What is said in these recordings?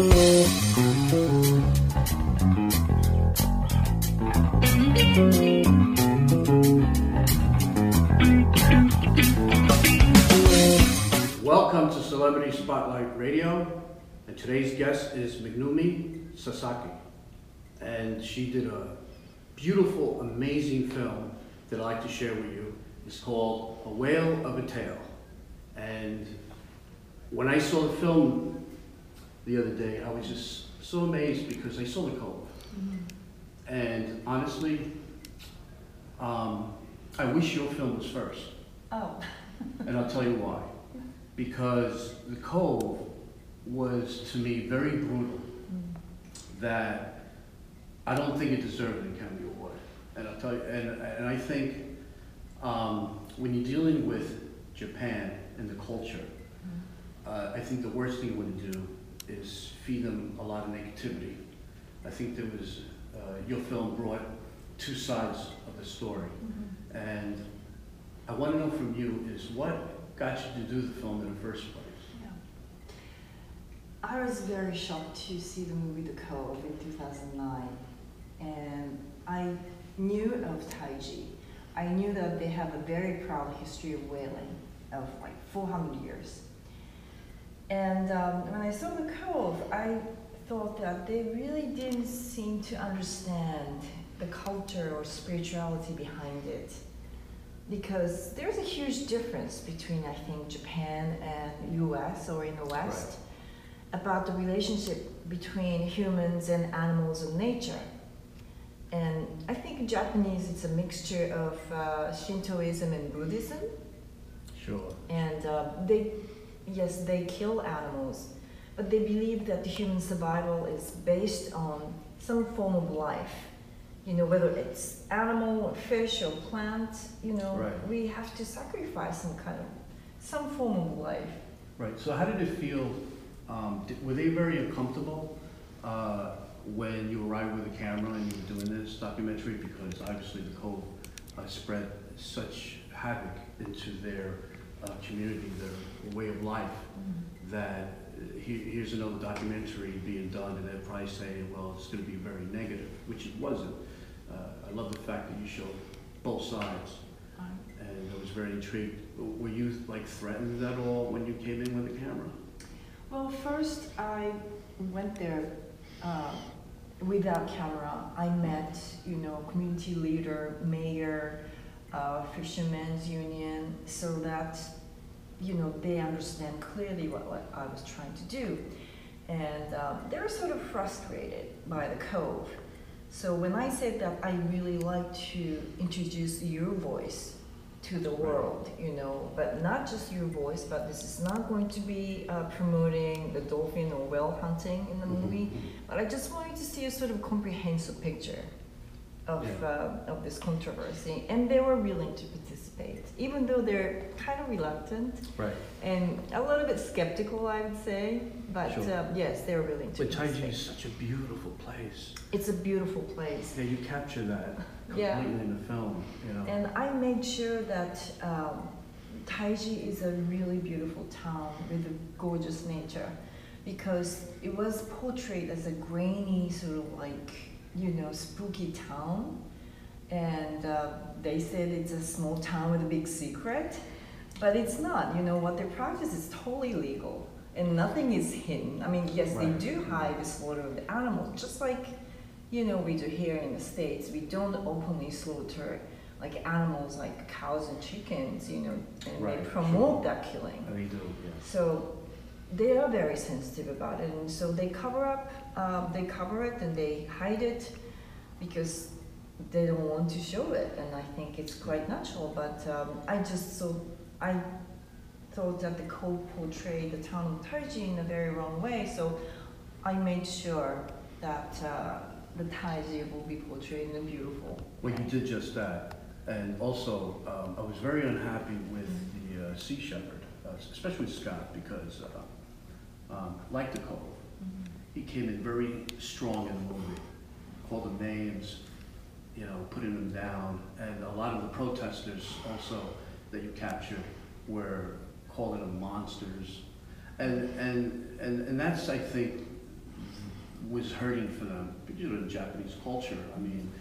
Welcome to Celebrity Spotlight Radio, and today's guest is Megumi Sasaki. And she did a beautiful, amazing film that I'd like to share with you. It's called A Whale of a Tale. And when I saw the film the other day, I was just so amazed because I saw the cove. And honestly, um, I wish your film was first. Oh. And I'll tell you why. Because The Cove was, to me, very brutal, that I don't think it deserved an Academy Award. And I'll tell you, and, and I think um, when you're dealing with Japan and the culture, uh, I think the worst thing you want to do is feed them a lot of negativity. I think there was, uh, your film brought two sides of the story. And I want to know from you is what got you to do the film in the first place? Yeah. I was very shocked to see the movie The Cove in 2009. And I knew of Taiji. I knew that they have a very proud history of whaling of like 400 years. And um, when I saw The Cove, I thought that they really didn't seem to understand the culture or spirituality behind it. Because there's a huge difference between, I think, Japan and US or in the West about the relationship between humans and animals and nature. And I think in Japanese it's a mixture of uh, Shintoism and Buddhism. Sure. And uh, they, yes, they kill animals, but they believe that the human survival is based on some form of life. You know, whether it's animal or fish or plant, you know, Right. we have to sacrifice some kind of, some form of life. Right. So how did it feel? Um, did, were they very uncomfortable uh, when you arrived with a camera and you were doing this documentary? Because obviously the Cove uh, spread such havoc into their uh, community, their way of life, that uh, here, here's another documentary being done, and they're probably saying, well, it's going to be very negative, which it wasn't. Uh, I love the fact that you showed both sides, and I was very intrigued. Were you like threatened at all when you came in with the camera? Well, first I went there uh, without camera. I met, you know, community leader, mayor, uh, fishermen's union, so that, you know, they understand clearly what, what I was trying to do. And um, they're sort of frustrated by the cove. So when I said that I really like to introduce your voice to the world, you know, but not just your voice, but this is not going to be uh, promoting the dolphin or whale hunting in the Mhm, movie, but I just wanted to see a sort of comprehensive picture of, Yeah. uh, of this controversy, and they were willing to participate, even though they're kind of reluctant Right. and a little bit skeptical, I would say, but Sure. uh, yes, they're willing to But Taiji is such a beautiful place. It's a beautiful place. Yeah, you capture that completely Yeah. in the film, you know. And I made sure that um, Taiji is a really beautiful town with a gorgeous nature because it was portrayed as a grainy, sort of like, you know, spooky town. And uh, they said it's a small town with a big secret, but it's not. You know, what they practice is totally legal and nothing is hidden. I mean, yes, Right. they do hide the slaughter of the animals, just like you know, we do here in the States, we don't openly slaughter like animals like cows and chickens, you know, and Right, they sure. promote that killing. And they do, yeah. So they are very sensitive about it, and so they cover up, um, they cover it and they hide it because they don't want to show it, and I think it's quite natural. But um, I just so I thought that the Cove portrayed the town of Taiji in a very wrong way, so I made sure that uh, the Taiji will be portrayed in a beautiful. Well, you did just that. And also, um, I was very unhappy with the uh, Sea Shepherd, uh, especially Scott, because, uh, um, like the Cove, he came in very strong in the movie, called them names, you know, putting them down. And a lot of the protesters also that you captured were calling them monsters. And, and, and, and that's, I think, was hurting for them. You know, the Japanese culture, I mean,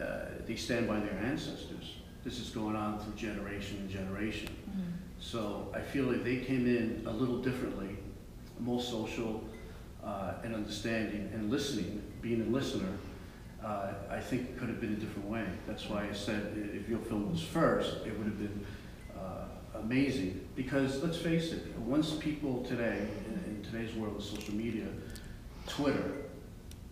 uh, they stand by their ancestors. This is going on through generation and generation. So I feel like they came in a little differently, more social uh, and understanding and listening, being a listener. Uh, I think it could have been a different way. That's why I said if your film was first, it would have been uh, amazing. Because let's face it, once people today, in, in today's world of social media, Twitter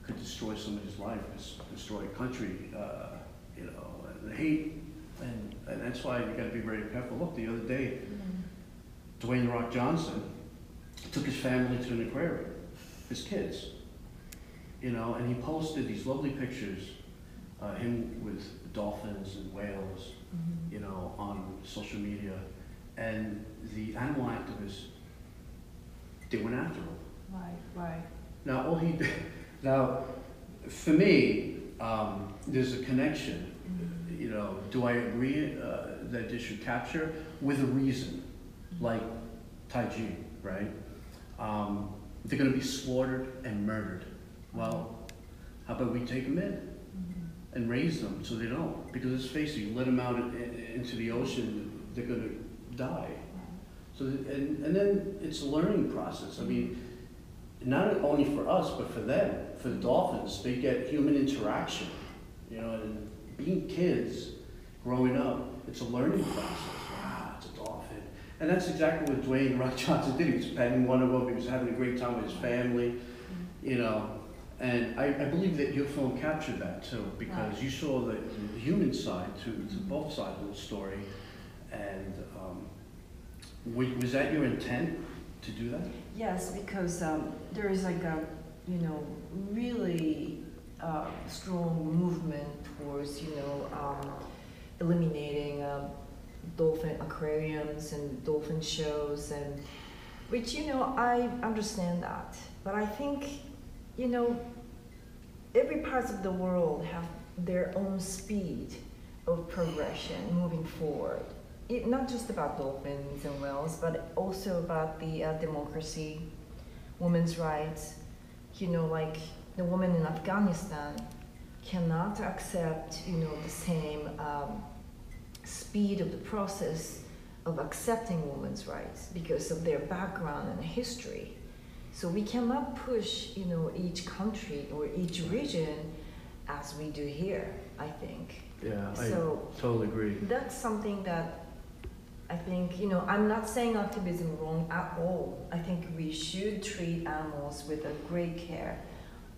could destroy somebody's life, des- destroy a country, uh, you know, and hate. And, and that's why you got to be very careful. Look, the other day, Dwayne Rock Johnson took his family to an aquarium, his kids, you know, and he posted these lovely pictures, uh, him with dolphins and whales, you know, on social media, and the animal activists, they went after him. Right, right. Now, all he did, now, for me, um, there's a connection. You know, do I agree uh, that they should capture with a reason, like Taiji, right? Um, they're going to be slaughtered and murdered. Well, how about we take them in and raise them so they don't? Because let's face it, you let them out in, in, into the ocean, they're going to die. So, and, and then it's a learning process. I mean, not only for us, but for them, for the dolphins, they get human interaction, you know, and being kids, growing up, it's a learning process. Wow, it's a dolphin. And that's exactly what Dwayne Rock Johnson did. He was petting one of them, he was having a great time with his family, you know. And I, I believe that your film captured that too, because Right. you saw the, the human side to, to both sides of the story. And um, was, was that your intent to do that? Yes, because um, there is like a, you know, really uh, strong movement towards, you know, um, eliminating um, dolphin aquariums and dolphin shows, and which, you know, I understand that. But I think, you know, every part of the world have their own speed of progression moving forward it, not just about dolphins and whales, but also about the uh, democracy, women's rights. You know, like the woman in Afghanistan cannot accept, you know, the same um, speed of the process of accepting women's rights because of their background and history. So we cannot push, you know, each country or each region as we do here. I think. Yeah, So I totally agree. that's something that I think, you know, I'm not saying activism wrong at all. I think we should treat animals with a great care.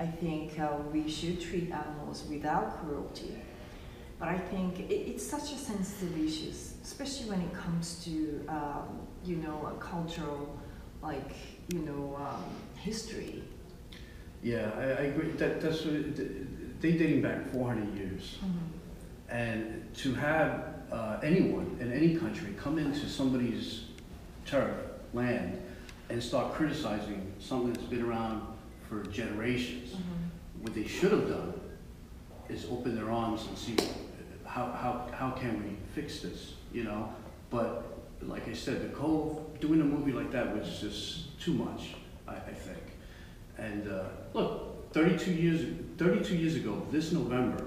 I think uh, we should treat animals without cruelty. But I think it, it's such a sensitive issue, especially when it comes to, um, you know, a cultural, like, you know, um, history. Yeah, I, I agree. That, that's they dating back 400 years. And to have uh, anyone in any country come into somebody's turf, land, and start criticizing something that's been around for generations, what they should have done is open their arms and see how, how, how can we fix this, you know? But like I said, the Cove, doing a movie like that was just too much, I, I think. And uh, look, 32 years, 32 years ago, this November,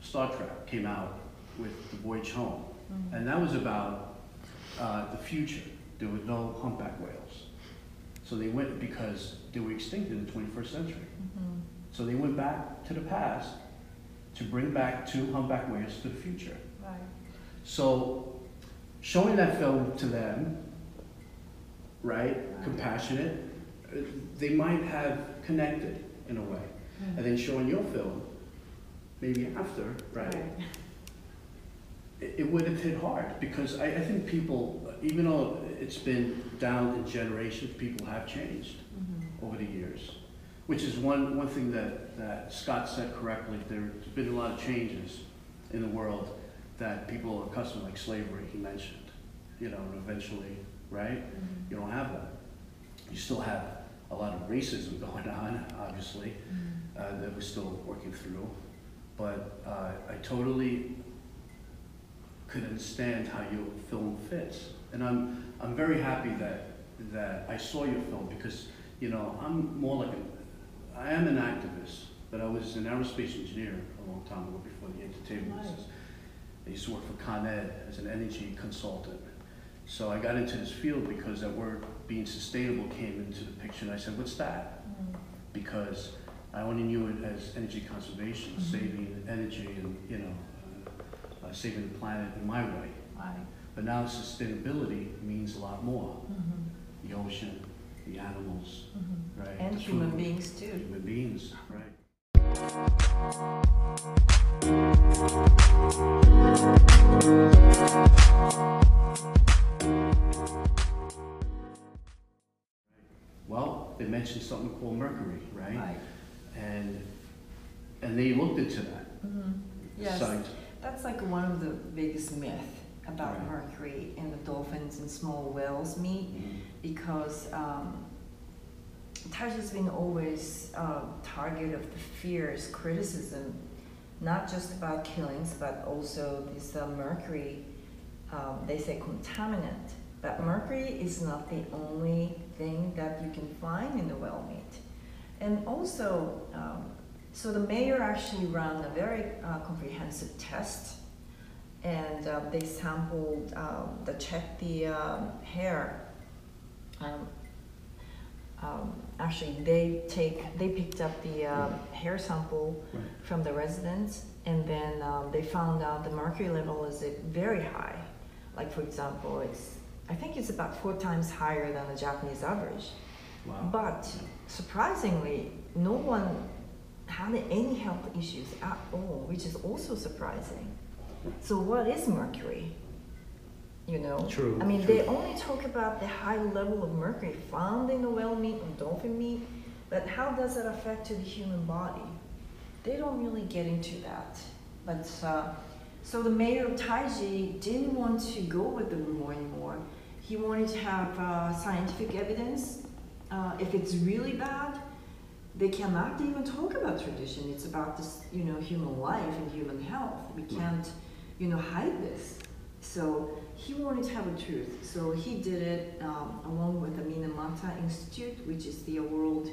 Star Trek came out with The Voyage Home. And that was about uh, the future. There were no humpback whales. So they went because they were extinct in the 21st century. So they went back to the past to bring back two humpback whales to the future. Right. So showing that film to them, right, compassionate, uh, they might have connected in a way. And then showing your film, maybe after, right, it, it would have hit hard because I, I think people, even though it's been down in generations, people have changed over the years. Which is one, one thing that, that Scott said correctly, there's been a lot of changes in the world that people are accustomed, like slavery, he mentioned. You know, and eventually, right, you don't have that. You still have a lot of racism going on, obviously, uh, that we're still working through. But uh, I totally could understand how your film fits. And I'm, I'm very happy that, that I saw your film because, you know, I'm more like a, I am an activist, but I was an aerospace engineer a long time ago before the entertainment business. I used to work for Con Ed as an energy consultant. So I got into this field because that word being sustainable came into the picture, and I said, what's that? Because I only knew it as energy conservation, Mhm. saving energy and, you know, uh, uh, saving the planet in my way. Right. But now sustainability means a lot more. Mhm. The ocean, the animals, Mhm. right? And the human food, beings too. Human beings, right? Well, they mentioned something called mercury, right? Right. And, and they looked into that. Mhm. Yes. Science- That's like one of the biggest myth about Right. mercury in the dolphins and small whales meat Mhm. because um, Taiji's been always uh, target of the fierce criticism, not just about killings, but also this uh, mercury, um, they say contaminant. But mercury is not the only thing that you can find in the whale meat. And also, um, so the mayor actually ran a very uh, comprehensive test, and uh, they sampled, um, the um, hair. Um, um, actually, they take, they picked up the um, hair sample Right. from the residents, and then um, they found out the mercury level is very high. Like for example, it's I think it's about four times higher than the Japanese average. Wow. But surprisingly, no one had any health issues at all, which is also surprising. So what is mercury? You know? True, I mean, true. they only talk about the high level of mercury found in the whale meat and dolphin meat, but how does it affect to the human body? They don't really get into that. But uh, so the mayor of Taiji didn't want to go with the rumor anymore. He wanted to have uh, scientific evidence. Uh, if it's really bad, they cannot even talk about tradition. It's about this, you know, human life and human health. We can't, you know, hide this. So he wanted to have a truth. So he did it um, along with the Minamata Institute, which is the world,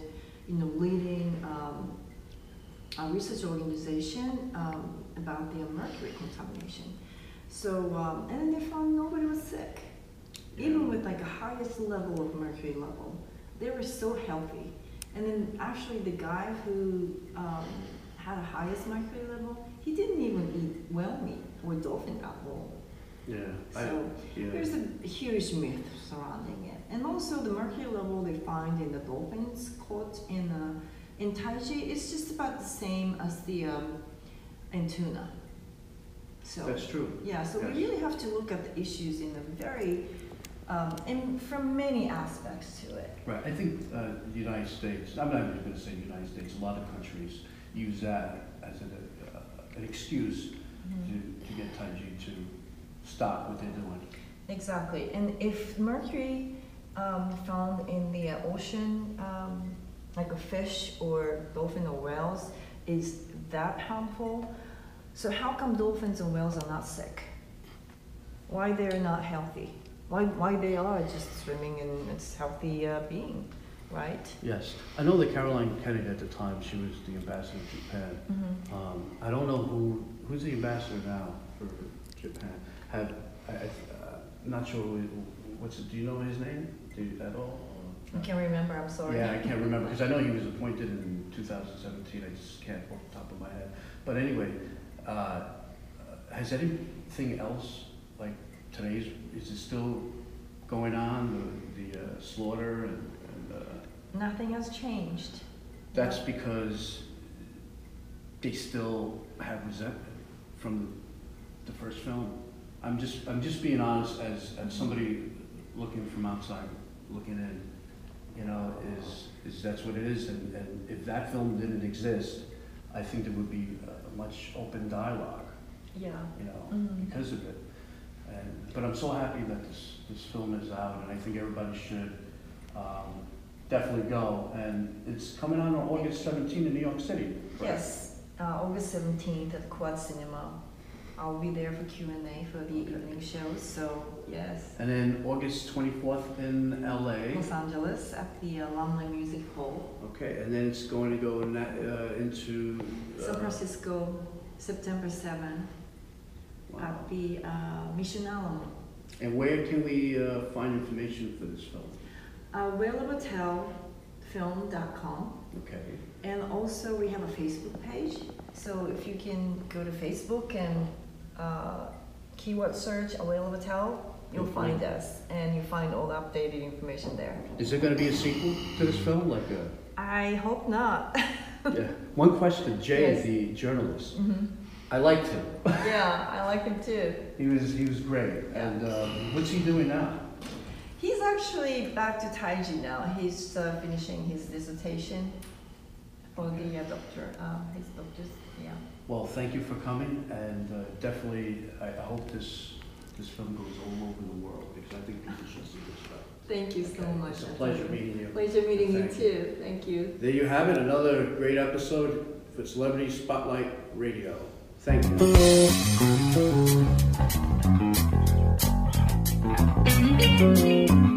you know, leading um, a research organization um, about the mercury contamination. So um, and then they found nobody was sick, even with like a highest level of mercury level. They were so healthy. And then actually the guy who um, had the highest mercury level, he didn't even eat whale meat or dolphin all. Yeah. I- So yeah. there's a huge myth surrounding it. And also the mercury level they find in the dolphins caught in uh, in Taiji is just about the same as the um, in tuna. So That's true. yeah, so Yes. we really have to look at the issues in a very um, and from many aspects to it. Right, I think uh, the United States, I'm not even going to say the United States, a lot of countries use that as an, uh, an excuse to, to get Taiji to stop what they're doing. Exactly, and if mercury um, found in the uh, ocean, um, like a fish or dolphin or whales, is that harmful? So how come dolphins and whales are not sick? Why they're not healthy? Why, why they are just swimming in its healthy uh, being, right? Yes, I know that Caroline Kennedy at the time, she was the ambassador to Japan. Mm-hmm. Um, I don't know who, who's the ambassador now for Japan? Have, I, I, uh, not sure, who- what's, it- do you know his name Do you- at all? I can't remember, I'm sorry. Yeah, I can't remember, because I know he was appointed in 2017, I just can't off the top of my head. But anyway, uh, has anything else, like today's, is it still going on, the, the uh, slaughter and, Nothing has changed. that's because they still have resentment from the first film. I'm just, I'm just being honest as, as somebody looking from outside, looking in, you know, is, is that's what it is. And, and if that film didn't exist, I think there would be a much open dialogue, Yeah. you know, Mhm. because of it. And, but I'm so happy that this, this film is out, and I think everybody should um, definitely go. And it's coming on August 17 in New York City. correct? Yes, uh, August 17th at Quad Cinema. I'll be there for Q and A for the evening shows. So yes, And then August 24th in LA. Los Angeles at the Laemmle Music Hall. Okay, and then it's going to go na- uh, into. uh, San Francisco, September 7 wow. at the uh, Mission Alamo. And where can we uh, find information for this film? Uh, whaleofatalefilm.com. Okay. And also we have a Facebook page. So if you can go to Facebook and uh, keyword search a whale of a tale, you'll You'll find find- us and you'll find all the updated information there. Is there going to be a sequel to this film? Like a. I hope not. Yeah. One question, Jay, Yes. the journalist. Mm-hmm. I liked him. Yeah, I like him too. He was he was great. And uh, what's he doing now? He's actually back to Taiji now. He's uh, finishing his dissertation for the uh, doctor, uh, his doctor's, yeah. Well, thank you for coming, and uh, definitely I, I hope this this film goes all over the world because I think people should see this film. Thank you so Okay, much. It's a pleasure meeting you. Pleasure meeting you too. Thank you. There you have it, another great episode for Celebrity Spotlight Radio. Thank you. Thank you.